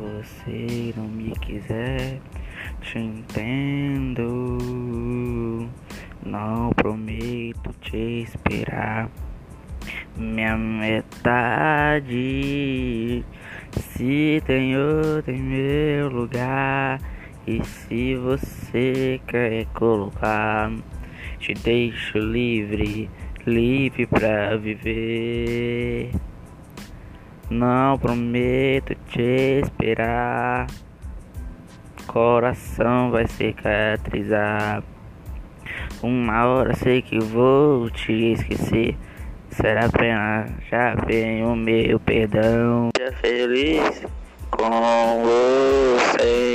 você não me quiser, te entendo. Não prometo te esperar. Minha metade se tem outro em meu lugar. E se você quer colocar, te deixo livre, livre pra viver. Não prometo te esperar. Coração vai cicatrizar. Uma hora sei que vou te esquecer. Será pena, já vem o meu perdão. Seja feliz com você.